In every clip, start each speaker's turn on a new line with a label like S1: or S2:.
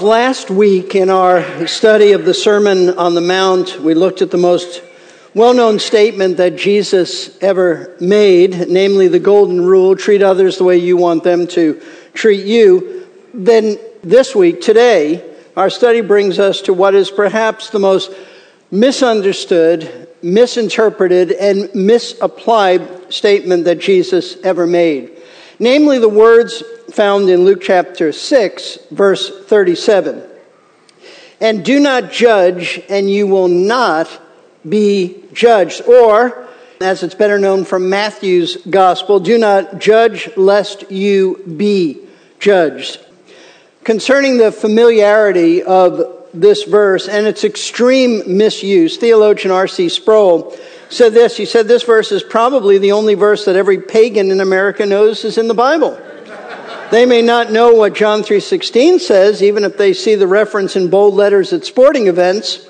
S1: Last week in our study of the Sermon on the Mount, we looked at the most well known statement that Jesus ever made, namely the golden rule treat others the way you want them to treat you. Then this week, today, our study brings us to what is perhaps the most misunderstood, misinterpreted, and misapplied statement that Jesus ever made. Namely, the words found in Luke chapter 6, verse 37. And do not judge, and you will not be judged. Or, as it's better known from Matthew's gospel, do not judge lest you be judged. Concerning the familiarity of this verse and its extreme misuse, theologian R.C. Sproul said this. He said this verse is probably the only verse that every pagan in America knows is in the Bible. They may not know what John 3:16 says even if they see the reference in bold letters at sporting events,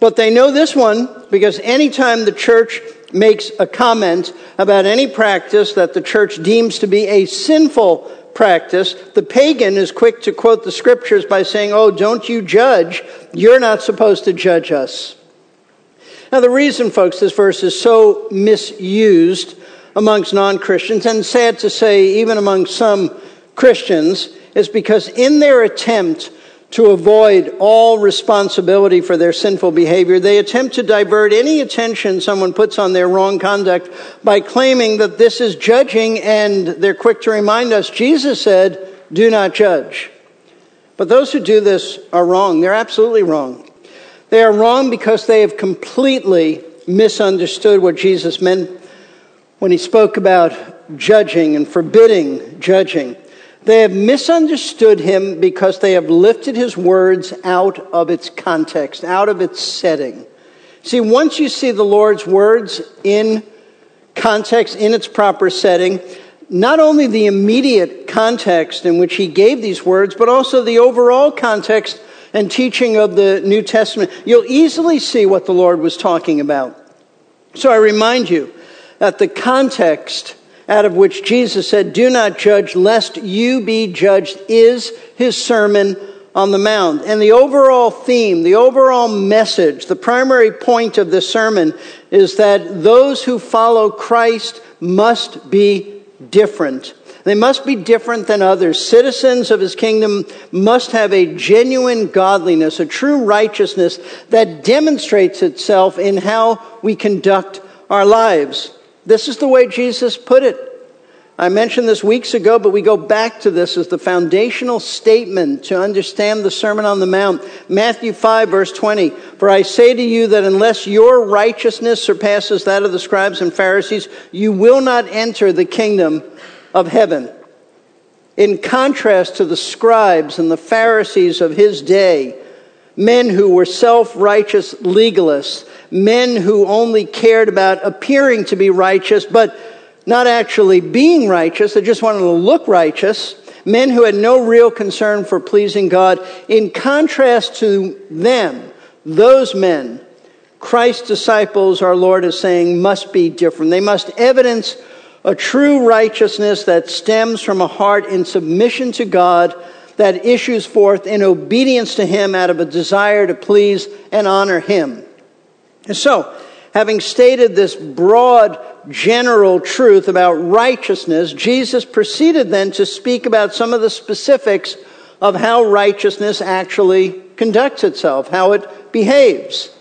S1: but they know this one because anytime the church makes a comment about any practice that the church deems to be a sinful practice, the pagan is quick to quote the scriptures by saying, "Oh, don't you judge. You're not supposed to judge us." Now, the reason, folks, this verse is so misused amongst non Christians, and sad to say, even among some Christians is because in their attempt to avoid all responsibility for their sinful behavior, they attempt to divert any attention someone puts on their wrong conduct by claiming that this is judging, and they're quick to remind us Jesus said, Do not judge. But those who do this are wrong. They're absolutely wrong. They are wrong because they have completely misunderstood what Jesus meant when he spoke about judging and forbidding judging. They have misunderstood him because they have lifted his words out of its context, out of its setting. See, once you see the Lord's words in context, in its proper setting, not only the immediate context in which he gave these words, but also the overall context and teaching of the New Testament, you'll easily see what the Lord was talking about. So I remind you that the context out of which Jesus said, Do not judge, lest you be judged, is his Sermon on the Mount. And the overall theme, the overall message, the primary point of the sermon is that those who follow Christ must be different. They must be different than others. Citizens of his kingdom must have a genuine godliness, a true righteousness that demonstrates itself in how we conduct our lives. This is the way Jesus put it. I mentioned this weeks ago, but we go back to this as the foundational statement to understand the Sermon on the Mount. Matthew 5, verse 20. For I say to you that unless your righteousness surpasses that of the scribes and Pharisees, you will not enter the kingdom of heaven. In contrast to the scribes and the Pharisees of his day, men who were self righteous legalists, men who only cared about appearing to be righteous, but not actually being righteous. They just wanted to look righteous. Men who had no real concern for pleasing God. In contrast to them, those men, Christ's disciples, our Lord is saying, must be different. They must evidence a true righteousness that stems from a heart in submission to God that issues forth in obedience to Him out of a desire to please and honor Him. And so, having stated this broad, general truth about righteousness, Jesus proceeded then to speak about some of the specifics of how righteousness actually conducts itself, how it behaves.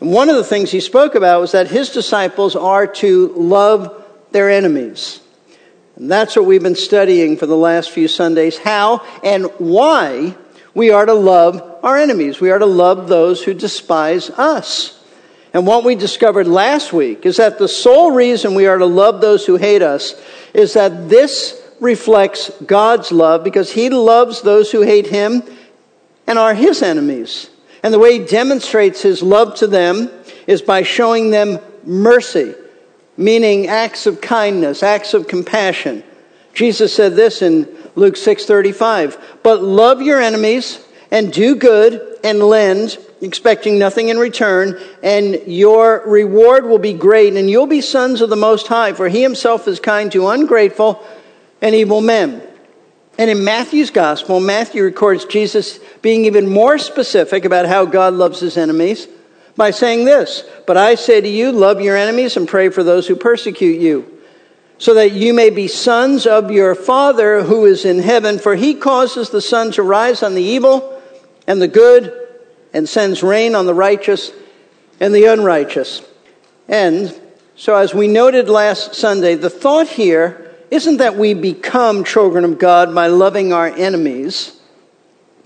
S1: And one of the things he spoke about was that his disciples are to love their enemies. And that's what we've been studying for the last few Sundays how and why we are to love our enemies. We are to love those who despise us. And what we discovered last week is that the sole reason we are to love those who hate us is that this reflects God's love because He loves those who hate Him and are His enemies. And the way He demonstrates His love to them is by showing them mercy, meaning acts of kindness, acts of compassion. Jesus said this in Luke 6:35, "But love your enemies and do good and lend expecting nothing in return, and your reward will be great, and you'll be sons of the Most High, for He Himself is kind to ungrateful and evil men. And in Matthew's gospel, Matthew records Jesus being even more specific about how God loves his enemies by saying this But I say to you, love your enemies and pray for those who persecute you, so that you may be sons of your Father who is in heaven, for he causes the sun to rise on the evil and the good, and sends rain on the righteous and the unrighteous. And so, as we noted last Sunday, the thought here isn't that we become children of God by loving our enemies,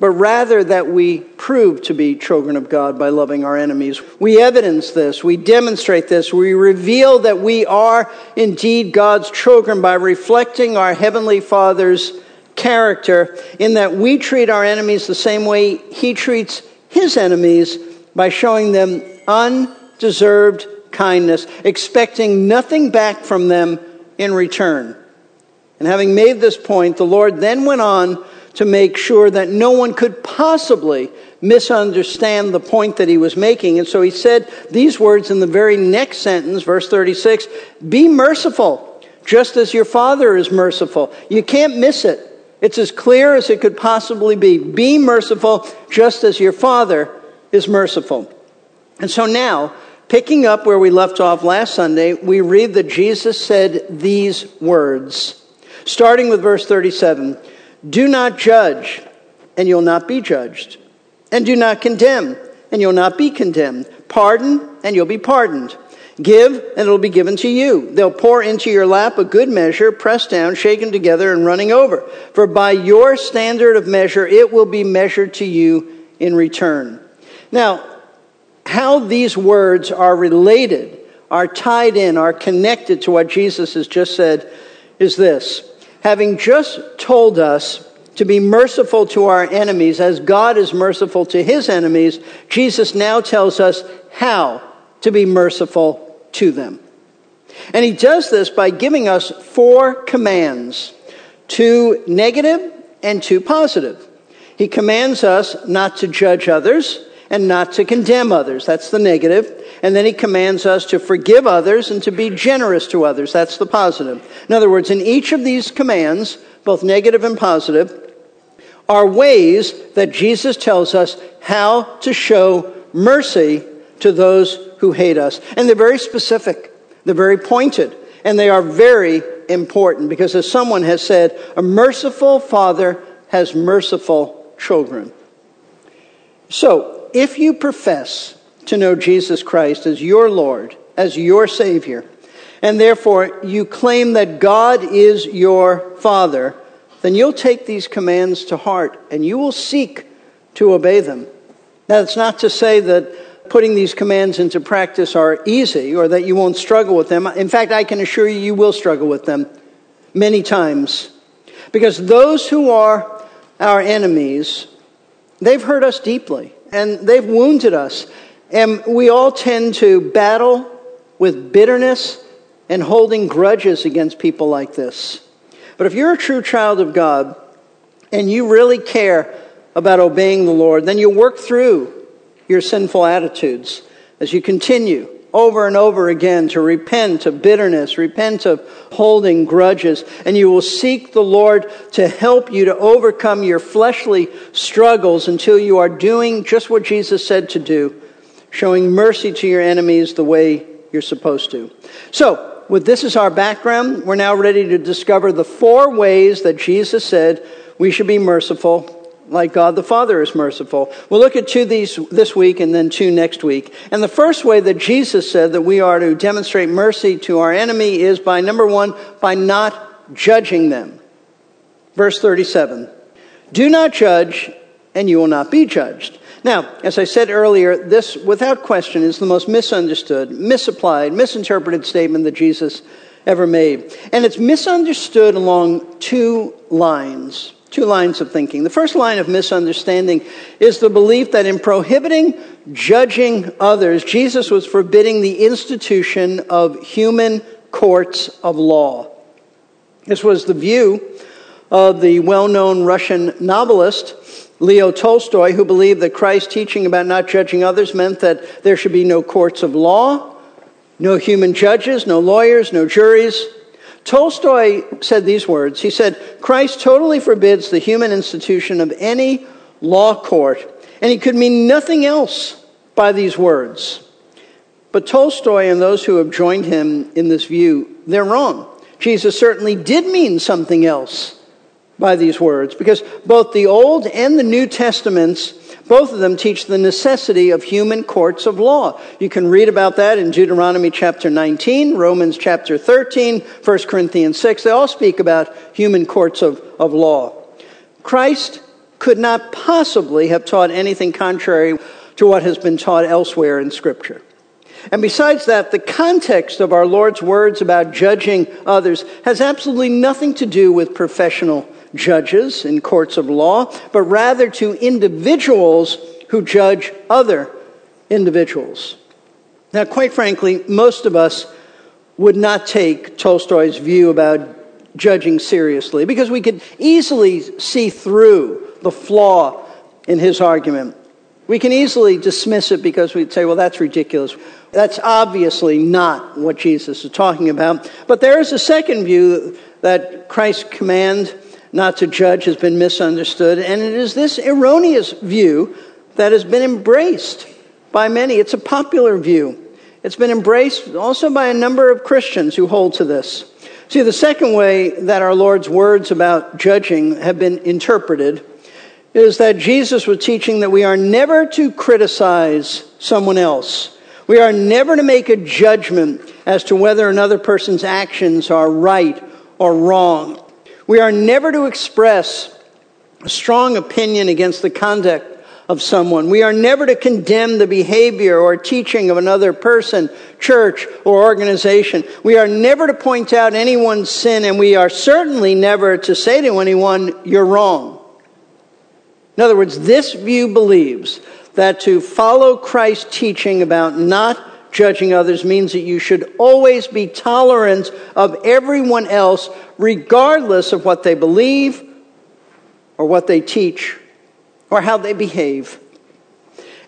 S1: but rather that we prove to be children of God by loving our enemies. We evidence this, we demonstrate this, we reveal that we are indeed God's children by reflecting our Heavenly Father's character in that we treat our enemies the same way He treats His enemies by showing them undeserved kindness, expecting nothing back from them in return. And having made this point, the Lord then went on to make sure that no one could possibly misunderstand the point that he was making. And so he said these words in the very next sentence, verse 36 Be merciful, just as your Father is merciful. You can't miss it. It's as clear as it could possibly be. Be merciful, just as your Father is merciful. And so now, picking up where we left off last Sunday, we read that Jesus said these words. Starting with verse 37 Do not judge, and you'll not be judged. And do not condemn, and you'll not be condemned. Pardon, and you'll be pardoned. Give, and it'll be given to you. They'll pour into your lap a good measure, pressed down, shaken together, and running over. For by your standard of measure, it will be measured to you in return. Now, how these words are related, are tied in, are connected to what Jesus has just said is this having just told us to be merciful to our enemies as God is merciful to his enemies, Jesus now tells us how to be merciful to them. And he does this by giving us four commands two negative and two positive. He commands us not to judge others and not to condemn others. That's the negative. And then he commands us to forgive others and to be generous to others. That's the positive. In other words, in each of these commands, both negative and positive, are ways that Jesus tells us how to show mercy to those who hate us. And they're very specific, they're very pointed, and they are very important because, as someone has said, a merciful father has merciful children. So, if you profess to know Jesus Christ as your Lord, as your Savior, and therefore you claim that God is your Father, then you'll take these commands to heart and you will seek to obey them. Now, that's not to say that putting these commands into practice are easy or that you won't struggle with them. In fact, I can assure you, you will struggle with them many times. Because those who are our enemies, they've hurt us deeply and they've wounded us. And we all tend to battle with bitterness and holding grudges against people like this. But if you're a true child of God and you really care about obeying the Lord, then you work through your sinful attitudes as you continue over and over again to repent of bitterness, repent of holding grudges, and you will seek the Lord to help you to overcome your fleshly struggles until you are doing just what Jesus said to do, showing mercy to your enemies the way you're supposed to. So, with this as our background, we're now ready to discover the four ways that Jesus said we should be merciful like God the Father is merciful. We'll look at two these this week and then two next week. And the first way that Jesus said that we are to demonstrate mercy to our enemy is by number one, by not judging them. Verse 37. Do not judge, and you will not be judged. Now, as I said earlier, this, without question, is the most misunderstood, misapplied, misinterpreted statement that Jesus ever made. And it's misunderstood along two lines two lines of thinking. The first line of misunderstanding is the belief that in prohibiting judging others, Jesus was forbidding the institution of human courts of law. This was the view of the well known Russian novelist Leo Tolstoy, who believed that Christ's teaching about not judging others meant that there should be no courts of law, no human judges, no lawyers, no juries. Tolstoy said these words. He said, Christ totally forbids the human institution of any law court, and he could mean nothing else by these words. But Tolstoy and those who have joined him in this view, they're wrong. Jesus certainly did mean something else by these words because both the Old and the New Testaments, both of them teach the necessity of human courts of law. You can read about that in Deuteronomy chapter 19, Romans chapter 13, 1 Corinthians 6. They all speak about human courts of, of law. Christ could not possibly have taught anything contrary to what has been taught elsewhere in Scripture. And besides that, the context of our Lord's words about judging others has absolutely nothing to do with professional judges in courts of law, but rather to individuals who judge other individuals. Now, quite frankly, most of us would not take Tolstoy's view about judging seriously because we could easily see through the flaw in his argument. We can easily dismiss it because we'd say, well, that's ridiculous. That's obviously not what Jesus is talking about. But there is a second view that Christ's command not to judge has been misunderstood, and it is this erroneous view that has been embraced by many. It's a popular view. It's been embraced also by a number of Christians who hold to this. See, the second way that our Lord's words about judging have been interpreted is that Jesus was teaching that we are never to criticize someone else. We are never to make a judgment as to whether another person's actions are right or wrong. We are never to express a strong opinion against the conduct of someone. We are never to condemn the behavior or teaching of another person, church, or organization. We are never to point out anyone's sin, and we are certainly never to say to anyone, You're wrong. In other words, this view believes that to follow Christ's teaching about not judging others means that you should always be tolerant of everyone else, regardless of what they believe or what they teach or how they behave.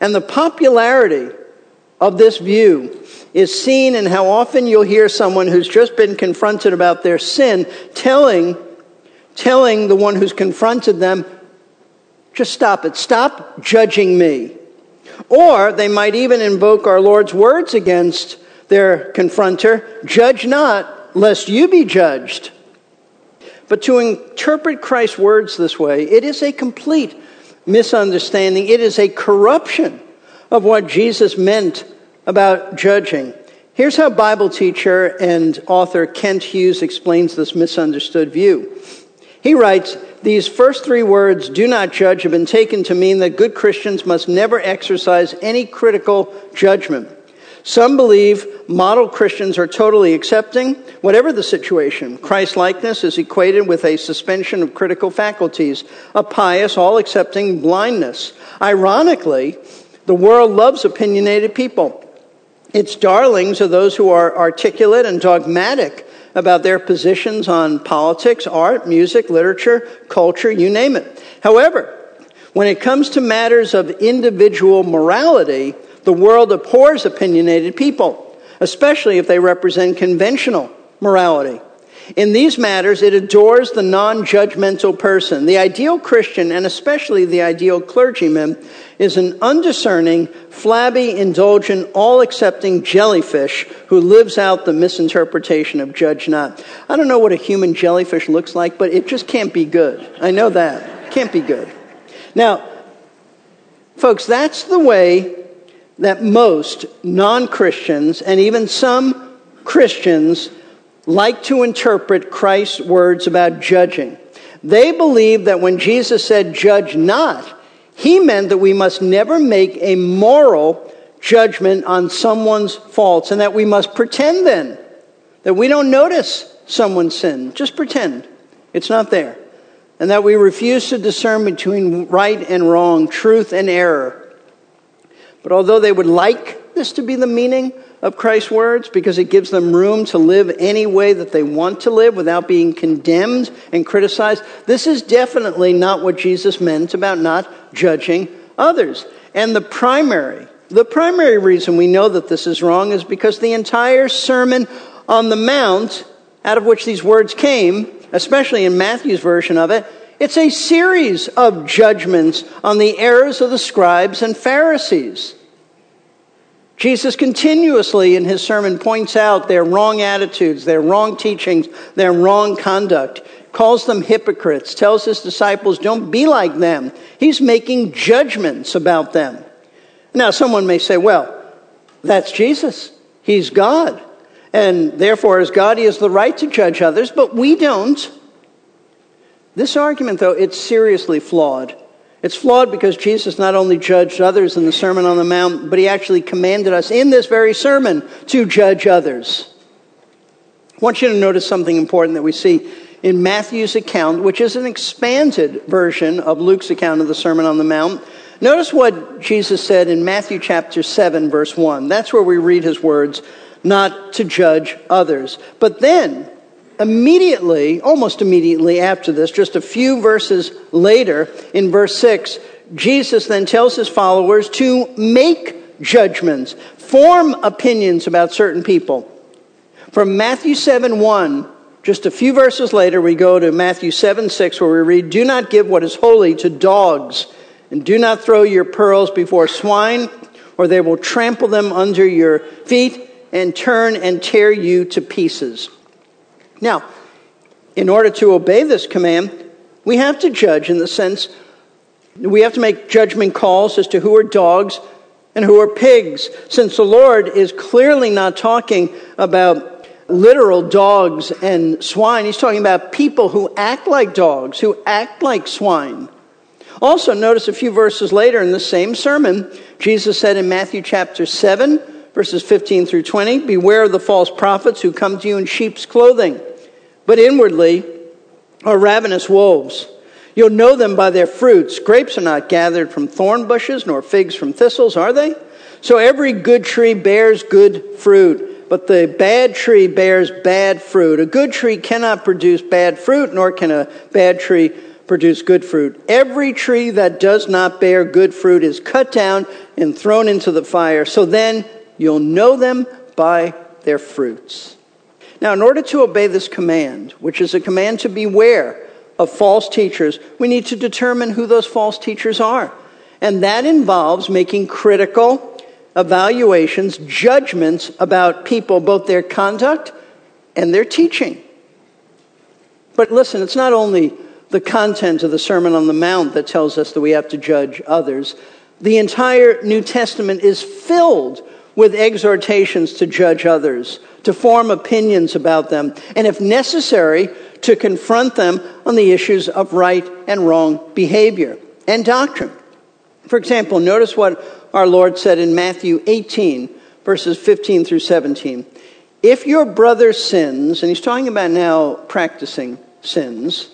S1: And the popularity of this view is seen in how often you'll hear someone who's just been confronted about their sin telling, telling the one who's confronted them, just stop it. Stop judging me. Or they might even invoke our Lord's words against their confronter judge not, lest you be judged. But to interpret Christ's words this way, it is a complete misunderstanding. It is a corruption of what Jesus meant about judging. Here's how Bible teacher and author Kent Hughes explains this misunderstood view. He writes, these first three words, do not judge, have been taken to mean that good Christians must never exercise any critical judgment. Some believe model Christians are totally accepting, whatever the situation. Christ likeness is equated with a suspension of critical faculties, a pious, all accepting blindness. Ironically, the world loves opinionated people. Its darlings are those who are articulate and dogmatic about their positions on politics, art, music, literature, culture, you name it. However, when it comes to matters of individual morality, the world abhors opinionated people, especially if they represent conventional morality. In these matters, it adores the non judgmental person. The ideal Christian, and especially the ideal clergyman, is an undiscerning, flabby, indulgent, all accepting jellyfish who lives out the misinterpretation of judge not. I don't know what a human jellyfish looks like, but it just can't be good. I know that. Can't be good. Now, folks, that's the way that most non Christians and even some Christians like to interpret Christ's words about judging. They believe that when Jesus said, judge not, he meant that we must never make a moral judgment on someone's faults and that we must pretend then that we don't notice someone's sin. Just pretend it's not there. And that we refuse to discern between right and wrong, truth and error. But although they would like this to be the meaning of Christ's words because it gives them room to live any way that they want to live without being condemned and criticized. This is definitely not what Jesus meant about not judging others. And the primary, the primary reason we know that this is wrong is because the entire Sermon on the Mount out of which these words came, especially in Matthew's version of it, it's a series of judgments on the errors of the scribes and Pharisees. Jesus continuously in his sermon points out their wrong attitudes, their wrong teachings, their wrong conduct, calls them hypocrites, tells his disciples, don't be like them. He's making judgments about them. Now, someone may say, well, that's Jesus. He's God. And therefore, as God, he has the right to judge others, but we don't. This argument, though, it's seriously flawed. It's flawed because Jesus not only judged others in the Sermon on the Mount, but he actually commanded us in this very sermon to judge others. I want you to notice something important that we see in Matthew's account, which is an expanded version of Luke's account of the Sermon on the Mount. Notice what Jesus said in Matthew chapter 7, verse 1. That's where we read his words, not to judge others. But then, immediately, almost immediately after this, just a few verses later, in verse 6, Jesus then tells his followers to make judgments, form opinions about certain people. From Matthew 7 1, just a few verses later, we go to Matthew 7 6, where we read, Do not give what is holy to dogs, and do not throw your pearls before swine, or they will trample them under your feet and turn and tear you to pieces. Now, in order to obey this command, we have to judge in the sense we have to make judgment calls as to who are dogs and who are pigs, since the Lord is clearly not talking about literal dogs and swine. He's talking about people who act like dogs, who act like swine. Also, notice a few verses later in the same sermon, Jesus said in Matthew chapter 7, verses 15 through 20 Beware of the false prophets who come to you in sheep's clothing, but inwardly are ravenous wolves. You'll know them by their fruits. Grapes are not gathered from thorn bushes, nor figs from thistles, are they? So every good tree bears good fruit, but the bad tree bears bad fruit. A good tree cannot produce bad fruit, nor can a bad tree produce good fruit. Every tree that does not bear good fruit is cut down and thrown into the fire. So then You'll know them by their fruits. Now, in order to obey this command, which is a command to beware of false teachers, we need to determine who those false teachers are. And that involves making critical evaluations, judgments about people, both their conduct and their teaching. But listen, it's not only the content of the Sermon on the Mount that tells us that we have to judge others. The entire New Testament is filled with exhortations to judge others, to form opinions about them, and if necessary, to confront them on the issues of right and wrong behavior and doctrine. For example, notice what our Lord said in Matthew 18, verses 15 through 17. If your brother sins, and he's talking about now practicing sins,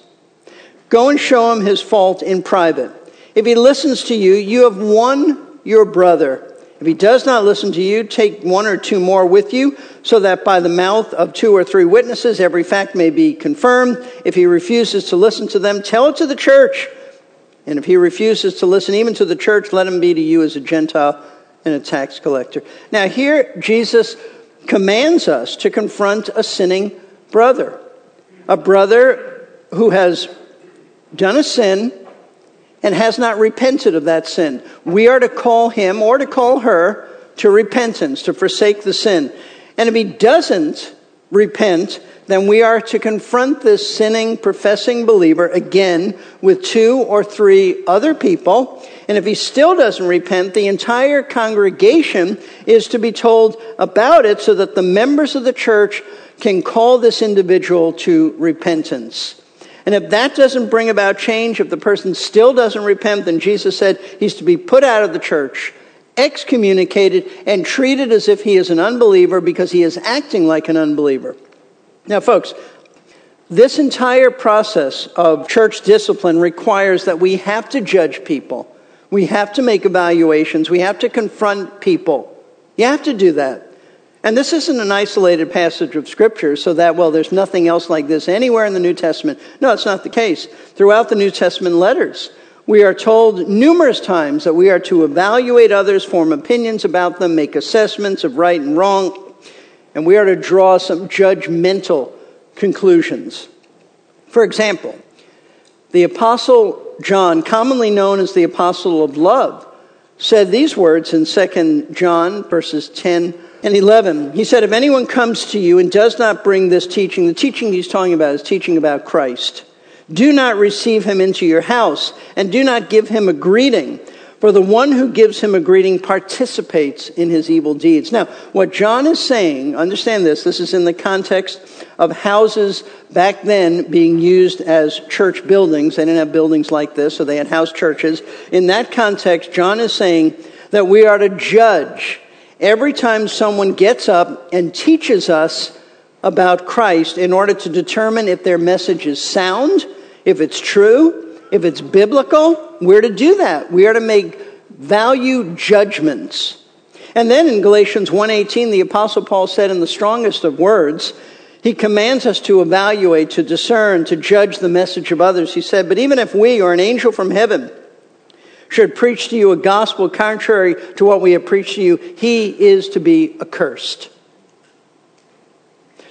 S1: go and show him his fault in private. If he listens to you, you have won your brother. If he does not listen to you, take one or two more with you, so that by the mouth of two or three witnesses every fact may be confirmed. If he refuses to listen to them, tell it to the church. And if he refuses to listen even to the church, let him be to you as a Gentile and a tax collector. Now, here Jesus commands us to confront a sinning brother, a brother who has done a sin and has not repented of that sin. We are to call him or to call her to repentance, to forsake the sin. And if he doesn't repent, then we are to confront this sinning, professing believer again with two or three other people. And if he still doesn't repent, the entire congregation is to be told about it so that the members of the church can call this individual to repentance. And if that doesn't bring about change, if the person still doesn't repent, then Jesus said he's to be put out of the church, excommunicated, and treated as if he is an unbeliever because he is acting like an unbeliever. Now, folks, this entire process of church discipline requires that we have to judge people. We have to make evaluations. We have to confront people. You have to do that. And this isn't an isolated passage of Scripture so that, well, there's nothing else like this anywhere in the New Testament. No, it's not the case. Throughout the New Testament letters, we are told numerous times that we are to evaluate others, form opinions about them, make assessments of right and wrong, and we are to draw some judgmental conclusions. For example, the Apostle John, commonly known as the Apostle of Love, said these words in 2 John verses 10 and 11. He said, If anyone comes to you and does not bring this teaching, the teaching he's talking about is teaching about Christ, do not receive him into your house and do not give him a greeting for the one who gives him a greeting participates in his evil deeds. Now, what John is saying, understand this, this is in the context of houses back then being used as church buildings. They didn't have buildings like this, so they had house churches. In that context, John is saying that we are to judge every time someone gets up and teaches us about Christ in order to determine if their message is sound, if it's true, if it's biblical, we're to do that. We are to make value judgments. And then in Galatians 1:18 the apostle Paul said in the strongest of words, he commands us to evaluate, to discern, to judge the message of others. He said, "But even if we or an angel from heaven should preach to you a gospel contrary to what we have preached to you, he is to be accursed."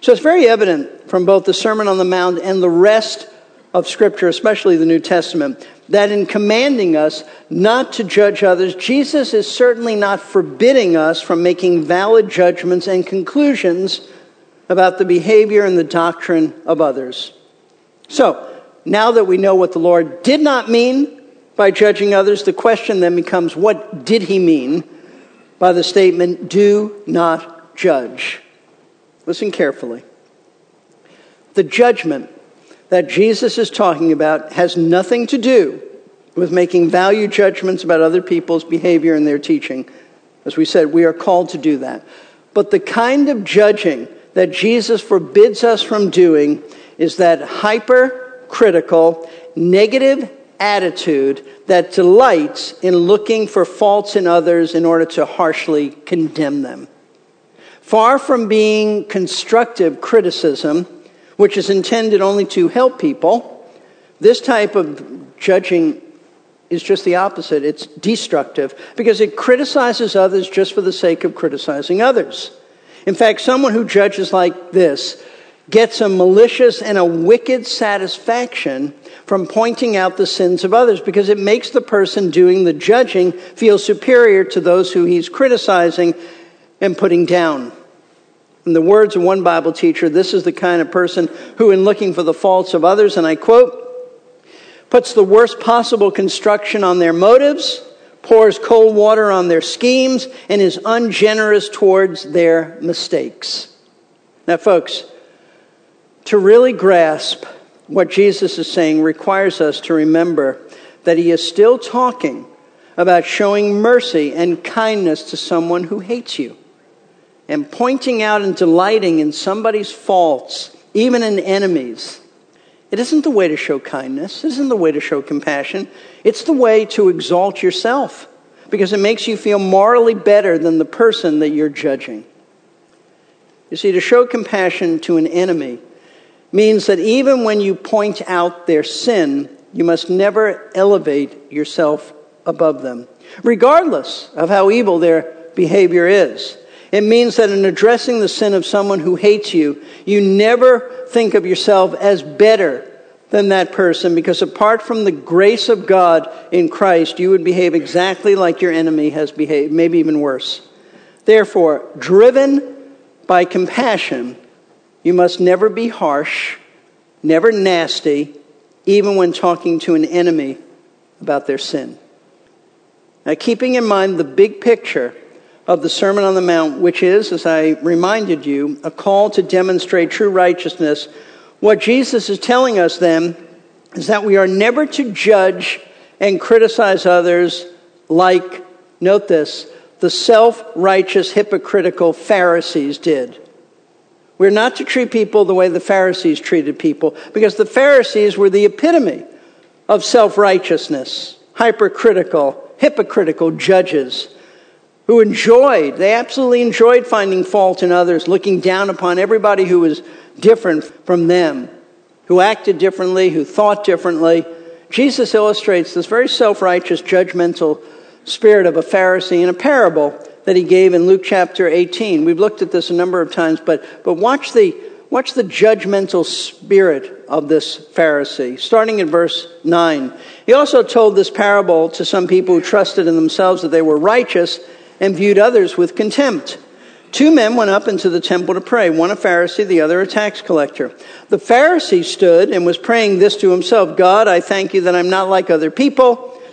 S1: So it's very evident from both the Sermon on the Mount and the rest of Scripture, especially the New Testament, that in commanding us not to judge others, Jesus is certainly not forbidding us from making valid judgments and conclusions about the behavior and the doctrine of others. So, now that we know what the Lord did not mean by judging others, the question then becomes what did he mean by the statement, do not judge? Listen carefully. The judgment that Jesus is talking about has nothing to do with making value judgments about other people's behavior and their teaching. As we said, we are called to do that. But the kind of judging that Jesus forbids us from doing is that hypercritical, negative attitude that delights in looking for faults in others in order to harshly condemn them. Far from being constructive criticism, which is intended only to help people, this type of judging is just the opposite. It's destructive because it criticizes others just for the sake of criticizing others. In fact, someone who judges like this gets a malicious and a wicked satisfaction from pointing out the sins of others because it makes the person doing the judging feel superior to those who he's criticizing and putting down. In the words of one Bible teacher, this is the kind of person who, in looking for the faults of others, and I quote, puts the worst possible construction on their motives, pours cold water on their schemes, and is ungenerous towards their mistakes. Now, folks, to really grasp what Jesus is saying requires us to remember that he is still talking about showing mercy and kindness to someone who hates you and pointing out and delighting in somebody's faults, even in enemies, it isn't the way to show kindness. It isn't the way to show compassion. It's the way to exalt yourself because it makes you feel morally better than the person that you're judging. You see, to show compassion to an enemy means that even when you point out their sin, you must never elevate yourself above them, regardless of how evil their behavior is. It means that in addressing the sin of someone who hates you, you never think of yourself as better than that person because apart from the grace of God in Christ, you would behave exactly like your enemy has behaved, maybe even worse. Therefore, driven by compassion, you must never be harsh, never nasty, even when talking to an enemy about their sin. Now, keeping in mind the big picture, of the Sermon on the Mount, which is, as I reminded you, a call to demonstrate true righteousness, what Jesus is telling us then is that we are never to judge and criticize others like, note this, the self righteous, hypocritical Pharisees did. We're not to treat people the way the Pharisees treated people because the Pharisees were the epitome of self righteousness, hypercritical, hypocritical judges who enjoyed, they absolutely enjoyed finding fault in others, looking down upon everybody who was different from them, who acted differently, who thought differently. Jesus illustrates this very self righteous, judgmental spirit of a Pharisee in a parable that he gave in Luke chapter 18. We've looked at this a number of times, but, but watch, the, Watch the judgmental spirit of this Pharisee, starting in verse 9. He also told this parable to some people who trusted in themselves that they were righteous and viewed others with contempt. Two men went up into the temple to pray, one a Pharisee, the other a tax collector. The Pharisee stood and was praying this to himself God, I thank you that I'm not like other people,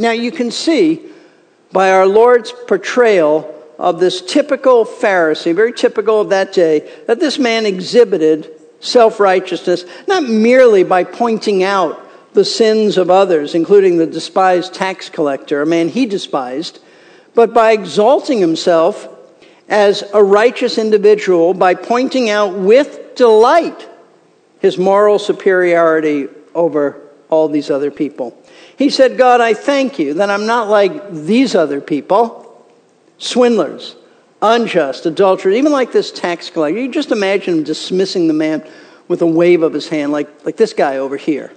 S1: Now you can see by our Lord's portrayal of this typical Pharisee, very typical of that day, that this man exhibited self righteousness, not merely by pointing out the sins of others, including the despised tax collector, a man he despised, but by exalting himself as a righteous individual by pointing out with delight his moral superiority over all these other people. He said, God, I thank you that I'm not like these other people, swindlers, unjust, adulterers, even like this tax collector. You just imagine him dismissing the man with a wave of his hand, like, like this guy over here.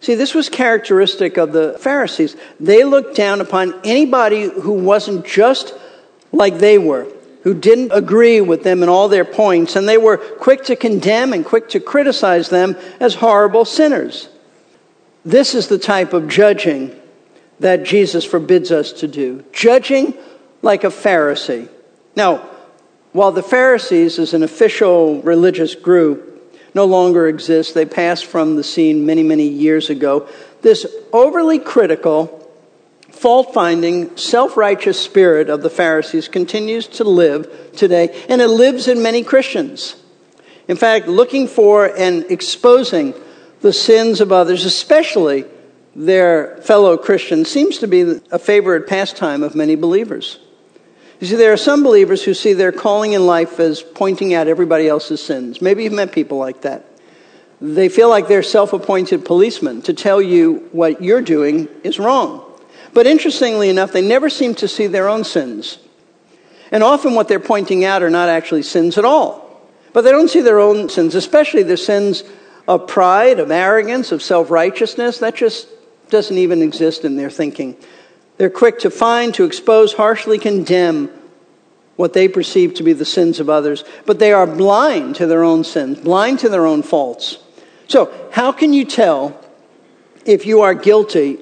S1: See, this was characteristic of the Pharisees. They looked down upon anybody who wasn't just like they were, who didn't agree with them in all their points, and they were quick to condemn and quick to criticize them as horrible sinners. This is the type of judging that Jesus forbids us to do. Judging like a Pharisee. Now, while the Pharisees as an official religious group, no longer exists. They passed from the scene many, many years ago. This overly critical, fault finding, self righteous spirit of the Pharisees continues to live today, and it lives in many Christians. In fact, looking for and exposing the sins of others, especially their fellow Christians, seems to be a favorite pastime of many believers. You see, there are some believers who see their calling in life as pointing out everybody else's sins. Maybe you've met people like that. They feel like they're self appointed policemen to tell you what you're doing is wrong. But interestingly enough, they never seem to see their own sins. And often what they're pointing out are not actually sins at all. But they don't see their own sins, especially the sins of pride, of arrogance, of self righteousness. That just doesn't even exist in their thinking. They're quick to find, to expose, harshly condemn what they perceive to be the sins of others, but they are blind to their own sins, blind to their own faults. So, how can you tell if you are guilty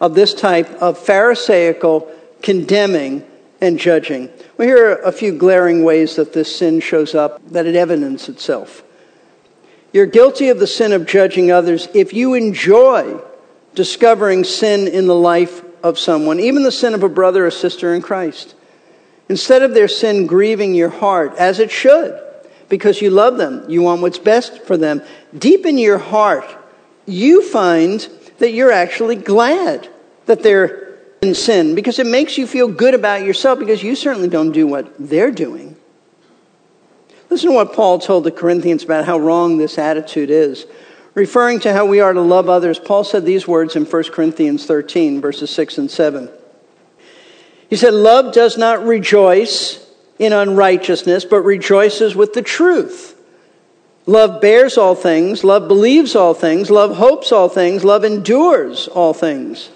S1: of this type of Pharisaical condemning and judging? Well, here are a few glaring ways that this sin shows up, that it evidences itself. You're guilty of the sin of judging others if you enjoy discovering sin in the life of someone, even the sin of a brother or sister in Christ. Instead of their sin grieving your heart, as it should, because you love them, you want what's best for them, deep in your heart, you find that you're actually glad that they're in sin because it makes you feel good about yourself because you certainly don't do what they're doing. Listen to what Paul told the Corinthians about how wrong this attitude is. Referring to how we are to love others, Paul said these words in 1 Corinthians 13, verses 6 and 7. He said, Love does not rejoice in unrighteousness, but rejoices with the truth. Love bears all things, love believes all things, love hopes all things, love endures all things.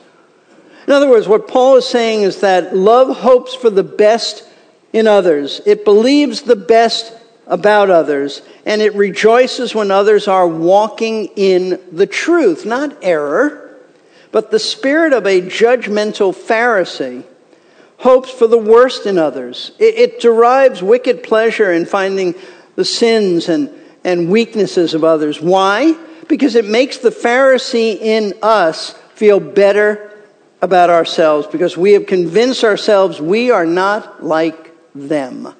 S1: In other words, what Paul is saying is that love hopes for the best in others. It believes the best about others, and it rejoices when others are walking in the truth, not error, but the spirit of a judgmental Pharisee hopes for the worst in others. It, it derives wicked pleasure in finding the sins and, and weaknesses of others. Why? Because it makes the Pharisee in us feel better about ourselves because we have convinced ourselves we are not like them.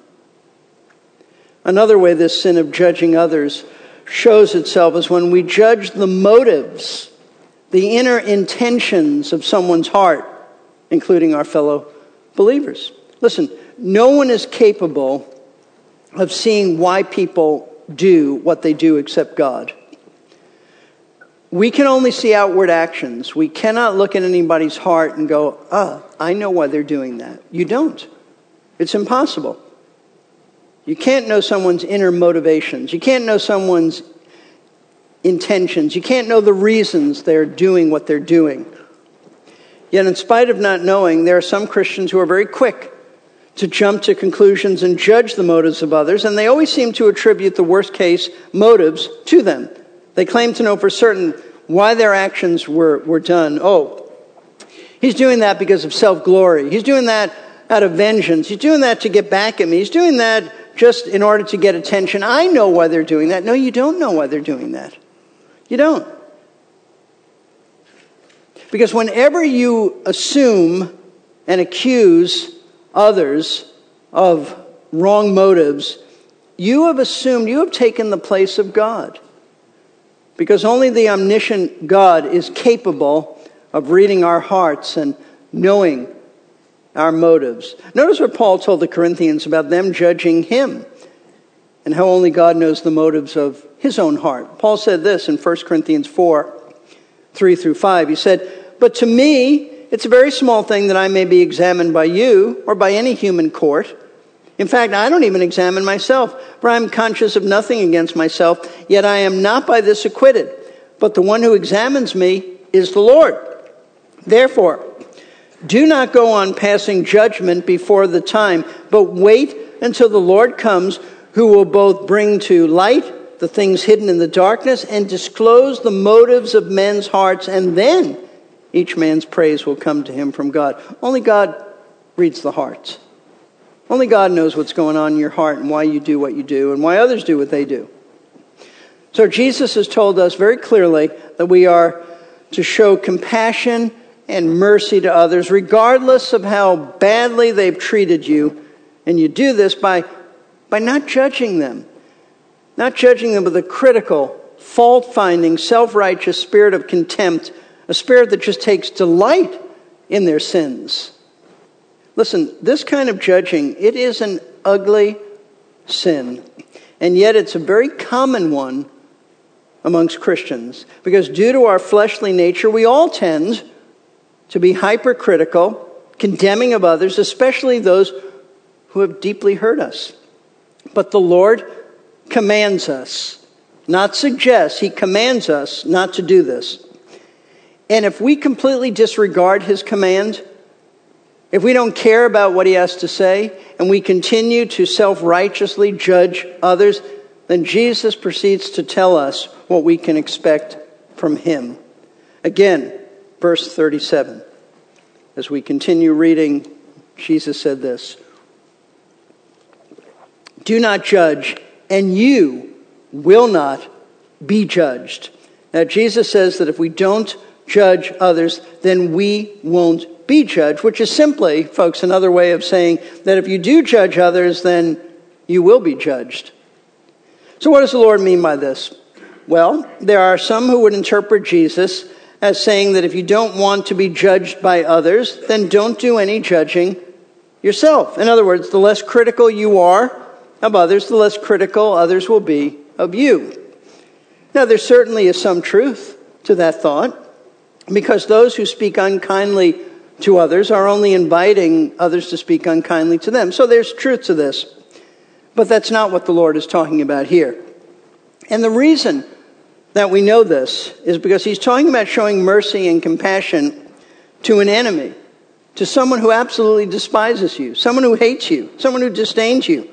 S1: Another way this sin of judging others shows itself is when we judge the motives, the inner intentions of someone's heart, including our fellow believers. Listen, no one is capable of seeing why people do what they do except God. We can only see outward actions. We cannot look at anybody's heart and go, ah, I know why they're doing that. You don't. It's impossible. You can't know someone's inner motivations. You can't know someone's intentions. You can't know the reasons they're doing what they're doing. Yet, in spite of not knowing, there are some Christians who are very quick to jump to conclusions and judge the motives of others, and they always seem to attribute the worst case motives to them. They claim to know for certain why their actions were, were done. Oh, he's doing that because of self glory. He's doing that out of vengeance. He's doing that to get back at me. He's doing that just in order to get attention. I know why they're doing that. No, you don't know why they're doing that. You don't. Because whenever you assume and accuse others of wrong motives, you have assumed, you have taken the place of God. Because only the omniscient God is capable of reading our hearts and knowing our motives. Notice what Paul told the Corinthians about them judging him and how only God knows the motives of his own heart. Paul said this in 1 Corinthians 4 3 through 5. He said, But to me, it's a very small thing that I may be examined by you or by any human court. In fact, I don't even examine myself, for I am conscious of nothing against myself, yet I am not by this acquitted. But the one who examines me is the Lord. Therefore, do not go on passing judgment before the time, but wait until the Lord comes, who will both bring to light the things hidden in the darkness and disclose the motives of men's hearts, and then each man's praise will come to him from God. Only God reads the hearts. Only God knows what's going on in your heart and why you do what you do and why others do what they do. So Jesus has told us very clearly that we are to show compassion and mercy to others, regardless of how badly they've treated you. And you do this by, by not judging them, not judging them with a critical, fault finding, self righteous spirit of contempt, a spirit that just takes delight in their sins. Listen, this kind of judging, it is an ugly sin. And yet it's a very common one amongst Christians because due to our fleshly nature, we all tend to be hypercritical, condemning of others, especially those who have deeply hurt us. But the Lord commands us, not suggests, He commands us not to do this. And if we completely disregard His command, if we don't care about what He has to say, and we continue to self righteously judge others, then Jesus proceeds to tell us what we can expect from Him. Again, verse 37. As we continue reading, Jesus said this Do not judge, and you will not be judged. Now, Jesus says that if we don't judge others, then we won't be judged, which is simply, folks, another way of saying that if you do judge others, then you will be judged. So, what does the Lord mean by this? Well, there are some who would interpret Jesus as saying that if you don't want to be judged by others, then don't do any judging yourself. In other words, the less critical you are of others, the less critical others will be of you. Now, there certainly is some truth to that thought, because those who speak unkindly to others are only inviting others to speak unkindly to them. So there's truth to this. But that's not what the Lord is talking about here. And the reason that we know this is because he's talking about showing mercy and compassion to an enemy, to someone who absolutely despises you, someone who hates you, someone who disdains you.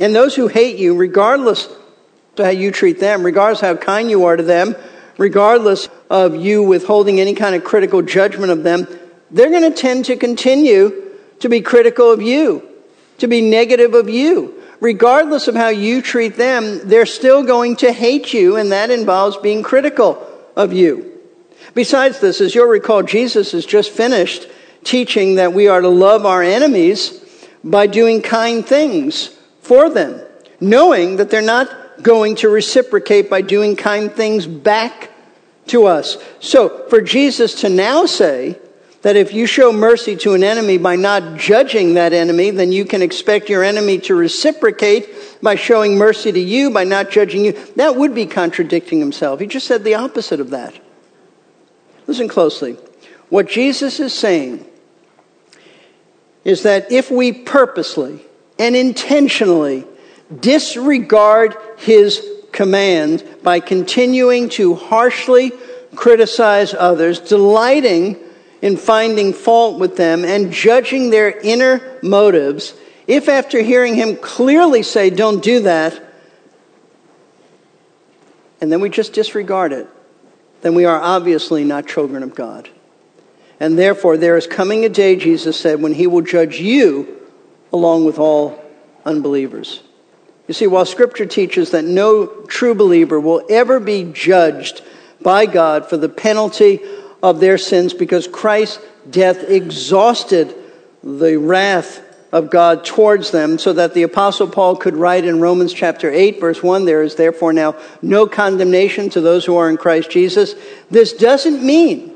S1: And those who hate you, regardless of how you treat them, regardless how kind you are to them, regardless of you withholding any kind of critical judgment of them, they're going to tend to continue to be critical of you, to be negative of you regardless of how you treat them, they're still going to hate you, and that involves being critical of you. Besides this, as you'll recall, Jesus has just finished teaching that we are to love our enemies by doing kind things for them, knowing that they're not going to reciprocate by doing kind things back to us. So, for Jesus to now say That if you show mercy to an enemy by not judging that enemy, then you can expect your enemy to reciprocate by showing mercy to you, by not judging you. That would be contradicting himself. He just said the opposite of that. Listen closely. What Jesus is saying is that if we purposely and intentionally disregard his command by continuing to harshly criticize others, delighting in finding fault with them, and judging their inner motives, if after hearing him clearly say, Don't do that, and then we just disregard it, then we are obviously not children of God. And therefore, there is coming a day, Jesus said, when he will judge you along with all unbelievers. You see, while Scripture teaches that no true believer will ever be judged by God for the penalty of their sins because Christ's death exhausted the wrath of God towards them, so that the Apostle Paul could write in Romans chapter 8, verse 1, there is therefore now no condemnation to those who are in Christ Jesus. This doesn't mean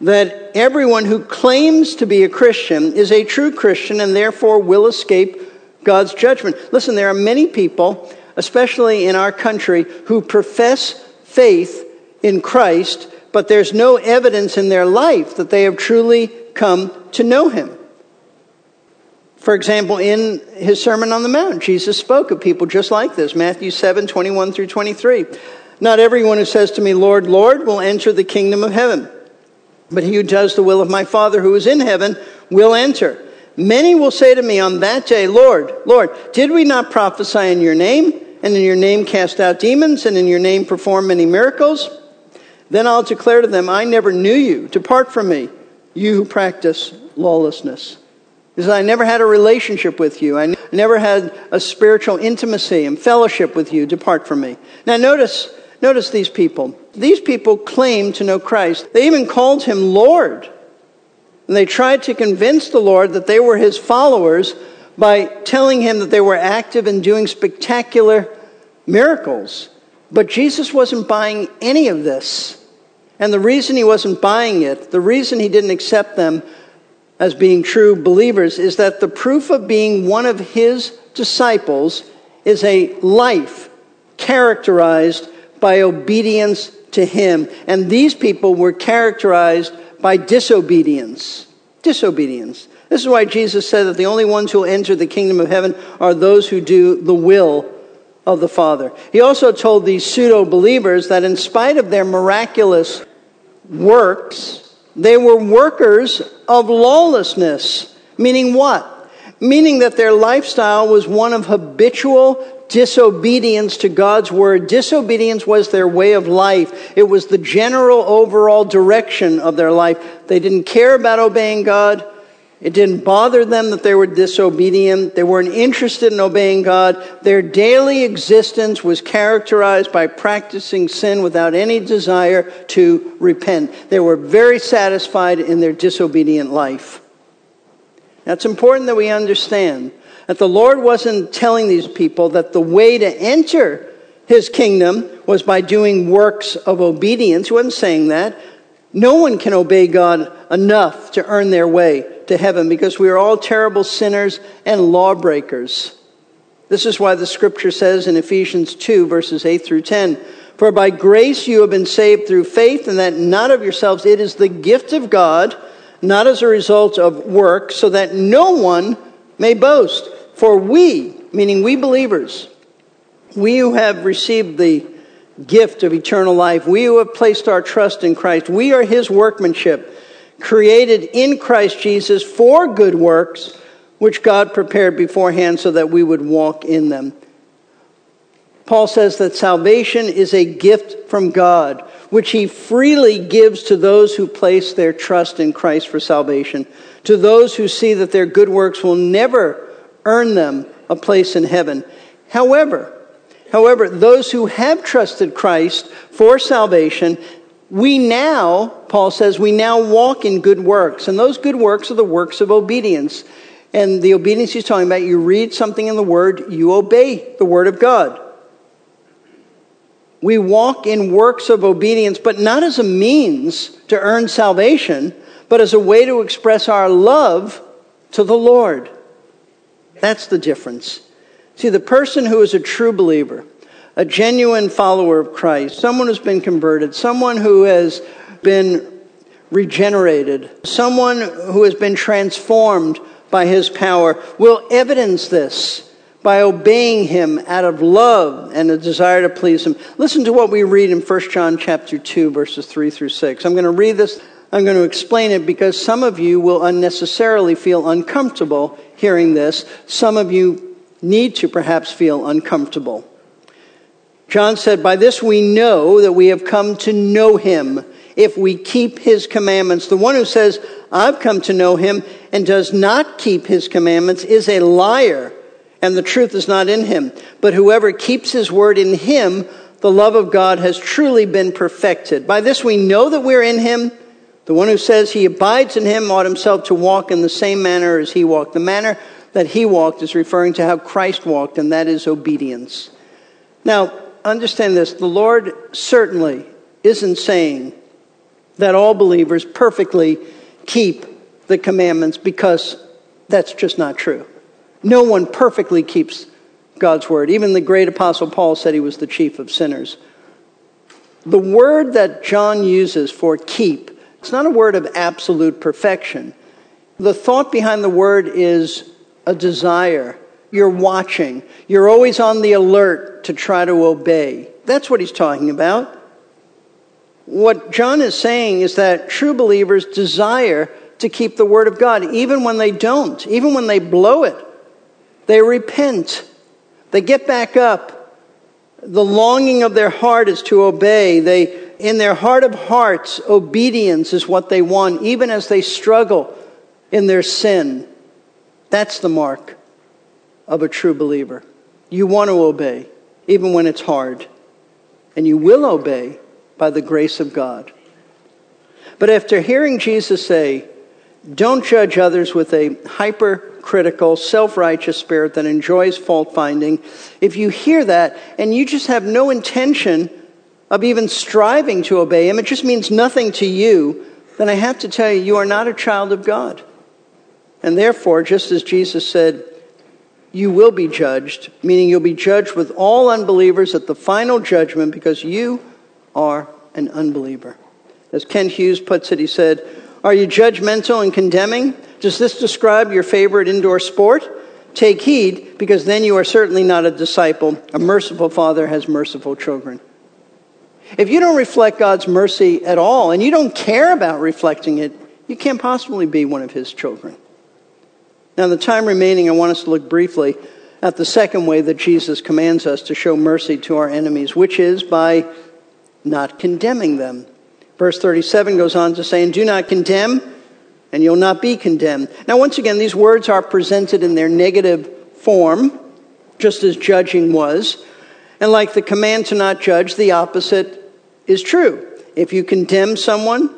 S1: that everyone who claims to be a Christian is a true Christian and therefore will escape God's judgment. Listen, there are many people, especially in our country, who profess faith in Christ, but there's no evidence in their life that they have truly come to know Him. For example, in his Sermon on the Mount, Jesus spoke of people just like this Matthew 7 21 through 23. Not everyone who says to me, Lord, Lord, will enter the kingdom of heaven, but he who does the will of my Father who is in heaven will enter. Many will say to me on that day, Lord, Lord, did we not prophesy in your name, and in your name cast out demons, and in your name perform many miracles? Then I'll declare to them, I never knew you. Depart from me, you who practice lawlessness. Says, I never had a relationship with you. I never had a spiritual intimacy and fellowship with you. Depart from me. Now notice, notice these people. These people claim to know Christ. They even called him Lord. And they tried to convince the Lord that they were his followers by telling him that they were active in doing spectacular miracles. But Jesus wasn't buying any of this. And the reason he wasn't buying it, the reason he didn't accept them as being true believers, is that the proof of being one of his disciples is a life characterized by obedience to him. And these people were characterized by disobedience. Disobedience. This is why Jesus said that the only ones who will enter the kingdom of heaven are those who do the will of the Father. He also told these pseudo believers that in spite of their miraculous works, they were workers of lawlessness. Meaning what? Meaning that their lifestyle was one of habitual disobedience to God's word. Disobedience was their way of life. It was the general overall direction of their life. They didn't care about obeying God. It didn't bother them that they were disobedient. They weren't interested in obeying God. Their daily existence was characterized by practicing sin without any desire to repent. They were very satisfied in their disobedient life. It's important that we understand that the Lord wasn't telling these people that the way to enter his kingdom was by doing works of obedience. He wasn't saying that. No one can obey God enough to earn their way to heaven because we are all terrible sinners and lawbreakers. This is why the scripture says in Ephesians 2, verses 8 through 10 For by grace you have been saved through faith, and that not of yourselves, it is the gift of God, not as a result of work, so that no one may boast. For we, meaning we believers, we who have received the gift of eternal life, we who have placed our trust in Christ, we are his workmanship, created in Christ Jesus for good works, which God prepared beforehand so that we would walk in them. Paul says that salvation is a gift from God, which he freely gives to those who place their trust in Christ for salvation, to those who see that their good works will never earn them a place in heaven. However, however, those who have trusted Christ for salvation, we now, Paul says, we now walk in good works. And those good works are the works of obedience. And the obedience he's talking about, you read something in the Word, you obey the Word of God. We walk in works of obedience, but not as a means to earn salvation, but as a way to express our love to the Lord. That's the difference. See, the person who is a true believer, a genuine follower of Christ, someone who's been converted, someone who has been regenerated, someone who has been transformed by his power, will evidence this by obeying him out of love and a desire to please him. Listen to what we read in 1 John chapter 2 verses 3 through 6. I'm going to read this. I'm going to explain it because some of you will unnecessarily feel uncomfortable hearing this. Some of you need to perhaps feel uncomfortable. John said, By this we know that we have come to know him if we keep his commandments. The one who says, I've come to know him and does not keep his commandments is a liar and the truth is not in him. But whoever keeps his word in him, the love of God has truly been perfected. By this we know that we're in him. The one who says he abides in him ought himself to walk in the same manner as he walked. The manner that he walked is referring to how Christ walked, and that is obedience. Now, understand this the Lord certainly isn't saying that all believers perfectly keep the commandments because that's just not true. No one perfectly keeps God's word. Even the great apostle Paul said he was the chief of sinners. The word that John uses for keep, it's not a word of absolute perfection. The thought behind the word is a desire. You're watching. You're always on the alert to try to obey. That's what he's talking about. What John is saying is that true believers desire to keep the word of God, even when they don't, even when they blow it. They repent. They get back up. The longing of their heart is to obey. They, in their heart of hearts, obedience is what they want, even as they struggle in their sin. That's the mark of a true believer. You want to obey, even when it's hard. And you will obey by the grace of God. But after hearing Jesus say, don't judge others with a hypercritical, self righteous spirit that enjoys fault finding. If you hear that and you just have no intention of even striving to obey Him, it just means nothing to you, then I have to tell you, you are not a child of God. And therefore, just as Jesus said, you will be judged, meaning you'll be judged with all unbelievers at the final judgment because you are an unbeliever. As Kent Hughes puts it, he said, are you judgmental and condemning? Does this describe your favorite indoor sport? Take heed, because then you are certainly not a disciple. A merciful father has merciful children. If you don't reflect God's mercy at all, and you don't care about reflecting it, you can't possibly be one of his children. Now, the time remaining, I want us to look briefly at the second way that Jesus commands us to show mercy to our enemies, which is by not condemning them. Verse 37 goes on to say, And do not condemn, and you'll not be condemned. Now, once again, these words are presented in their negative form, just as judging was. And like the command to not judge, the opposite is true. If you condemn someone,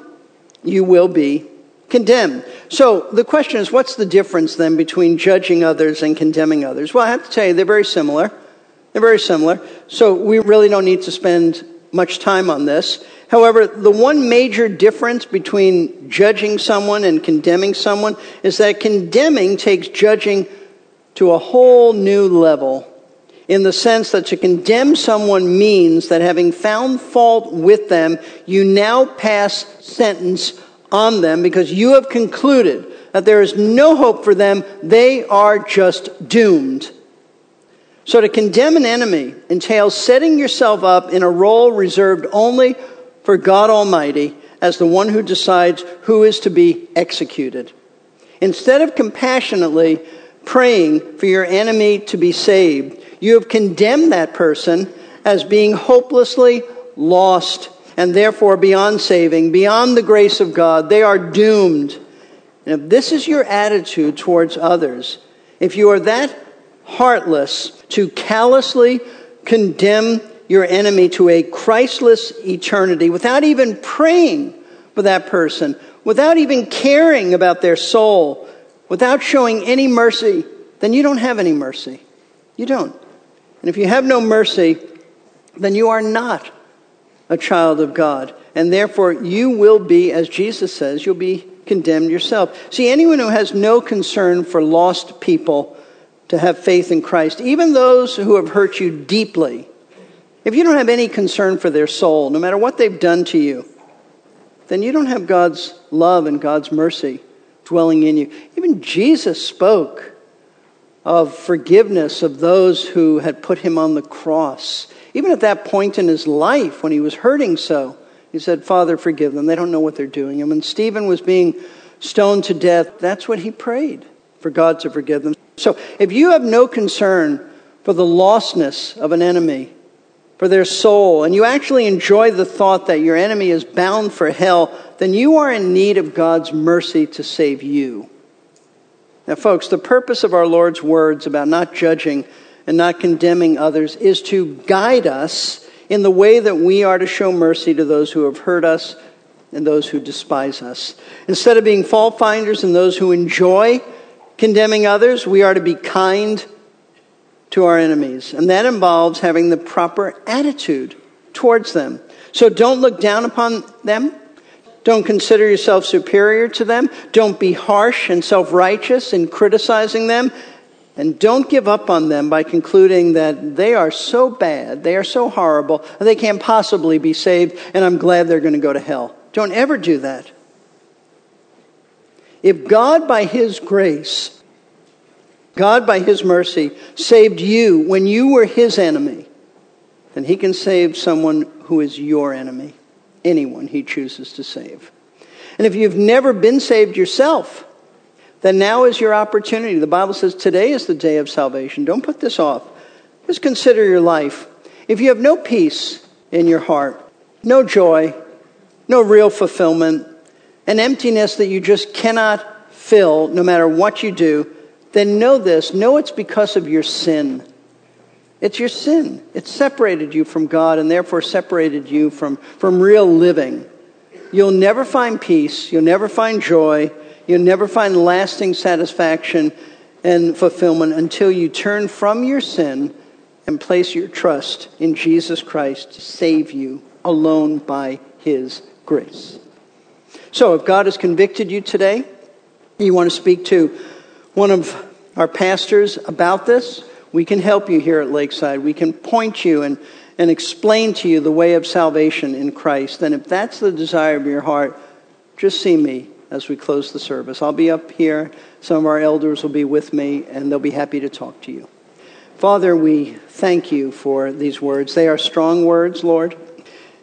S1: you will be condemned. So the question is, what's the difference then between judging others and condemning others? Well, I have to tell you, they're very similar. They're very similar. So we really don't need to spend much time on this. However, the one major difference between judging someone and condemning someone is that condemning takes judging to a whole new level in the sense that to condemn someone means that having found fault with them, you now pass sentence on them because you have concluded that there is no hope for them. They are just doomed. So to condemn an enemy entails setting yourself up in a role reserved only for God Almighty as the one who decides who is to be executed. Instead of compassionately praying for your enemy to be saved, you have condemned that person as being hopelessly lost and therefore beyond saving, beyond the grace of God. They are doomed. And if this is your attitude towards others, if you are that heartless to callously condemn your enemy to a Christless eternity without even praying for that person, without even caring about their soul, without showing any mercy, then you don't have any mercy. You don't. And if you have no mercy, then you are not a child of God. And therefore, you will be, as Jesus says, you'll be condemned yourself. See, anyone who has no concern for lost people to have faith in Christ, even those who have hurt you deeply, if you don't have any concern for their soul, no matter what they've done to you, then you don't have God's love and God's mercy dwelling in you. Even Jesus spoke of forgiveness of those who had put him on the cross. Even at that point in his life, when he was hurting so, he said, Father, forgive them. They don't know what they're doing. And when Stephen was being stoned to death, that's what he prayed for God to forgive them. So if you have no concern for the lostness of an enemy, for their soul, and you actually enjoy the thought that your enemy is bound for hell, then you are in need of God's mercy to save you. Now, folks, the purpose of our Lord's words about not judging and not condemning others is to guide us in the way that we are to show mercy to those who have hurt us and those who despise us. Instead of being fault finders and those who enjoy condemning others, we are to be kind to our enemies. And that involves having the proper attitude towards them. So don't look down upon them. Don't consider yourself superior to them. Don't be harsh and self righteous in criticizing them. And don't give up on them by concluding that they are so bad, they are so horrible, they can't possibly be saved, and I'm glad they're going to go to hell. Don't ever do that. If God, by His grace, God, by His mercy, saved you when you were His enemy, then He can save someone who is your enemy, anyone He chooses to save. And if you've never been saved yourself, then now is your opportunity. The Bible says today is the day of salvation. Don't put this off. Just consider your life. If you have no peace in your heart, no joy, no real fulfillment, an emptiness that you just cannot fill no matter what you do, then know this. Know it's because of your sin. It's your sin. It separated you from God and therefore separated you from, from real living. You'll never find peace. You'll never find joy. You'll never find lasting satisfaction and fulfillment until you turn from your sin and place your trust in Jesus Christ to save you alone by His grace. So, if God has convicted you today, you want to speak to one of our pastors about this, we can help you here at Lakeside. We can point you and, and explain to you the way of salvation in Christ. And if that's the desire of your heart, just see me as we close the service. I'll be up here. Some of our elders will be with me, and they'll be happy to talk to you. Father, we thank you for these words. They are strong words, Lord.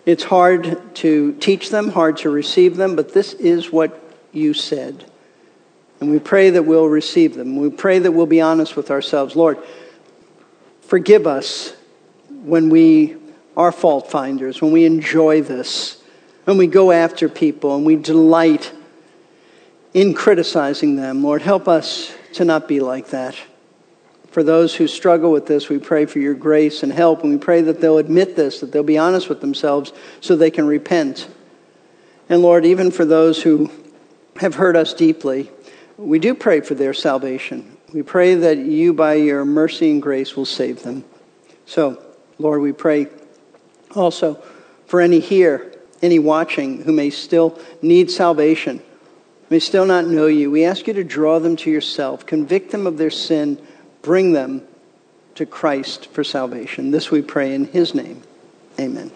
S1: It's hard to teach them, hard to receive them, but this is what you said. And we pray that we'll receive them. We pray that we'll be honest with ourselves. Lord, forgive us when we are fault finders, when we enjoy this, when we go after people and we delight in criticizing them. Lord, help us to not be like that. For those who struggle with this, we pray for your grace and help, and we pray that they'll admit this, that they'll be honest with themselves so they can repent. And Lord, even for those who have hurt us deeply, we do pray for their salvation. We pray that you, by your mercy and grace, will save them. So, Lord, we pray also for any here, any watching who may still need salvation may still not know you, we ask you to draw them to yourself, convict them of their sin, bring them to Christ for salvation. This we pray in his name. Amen.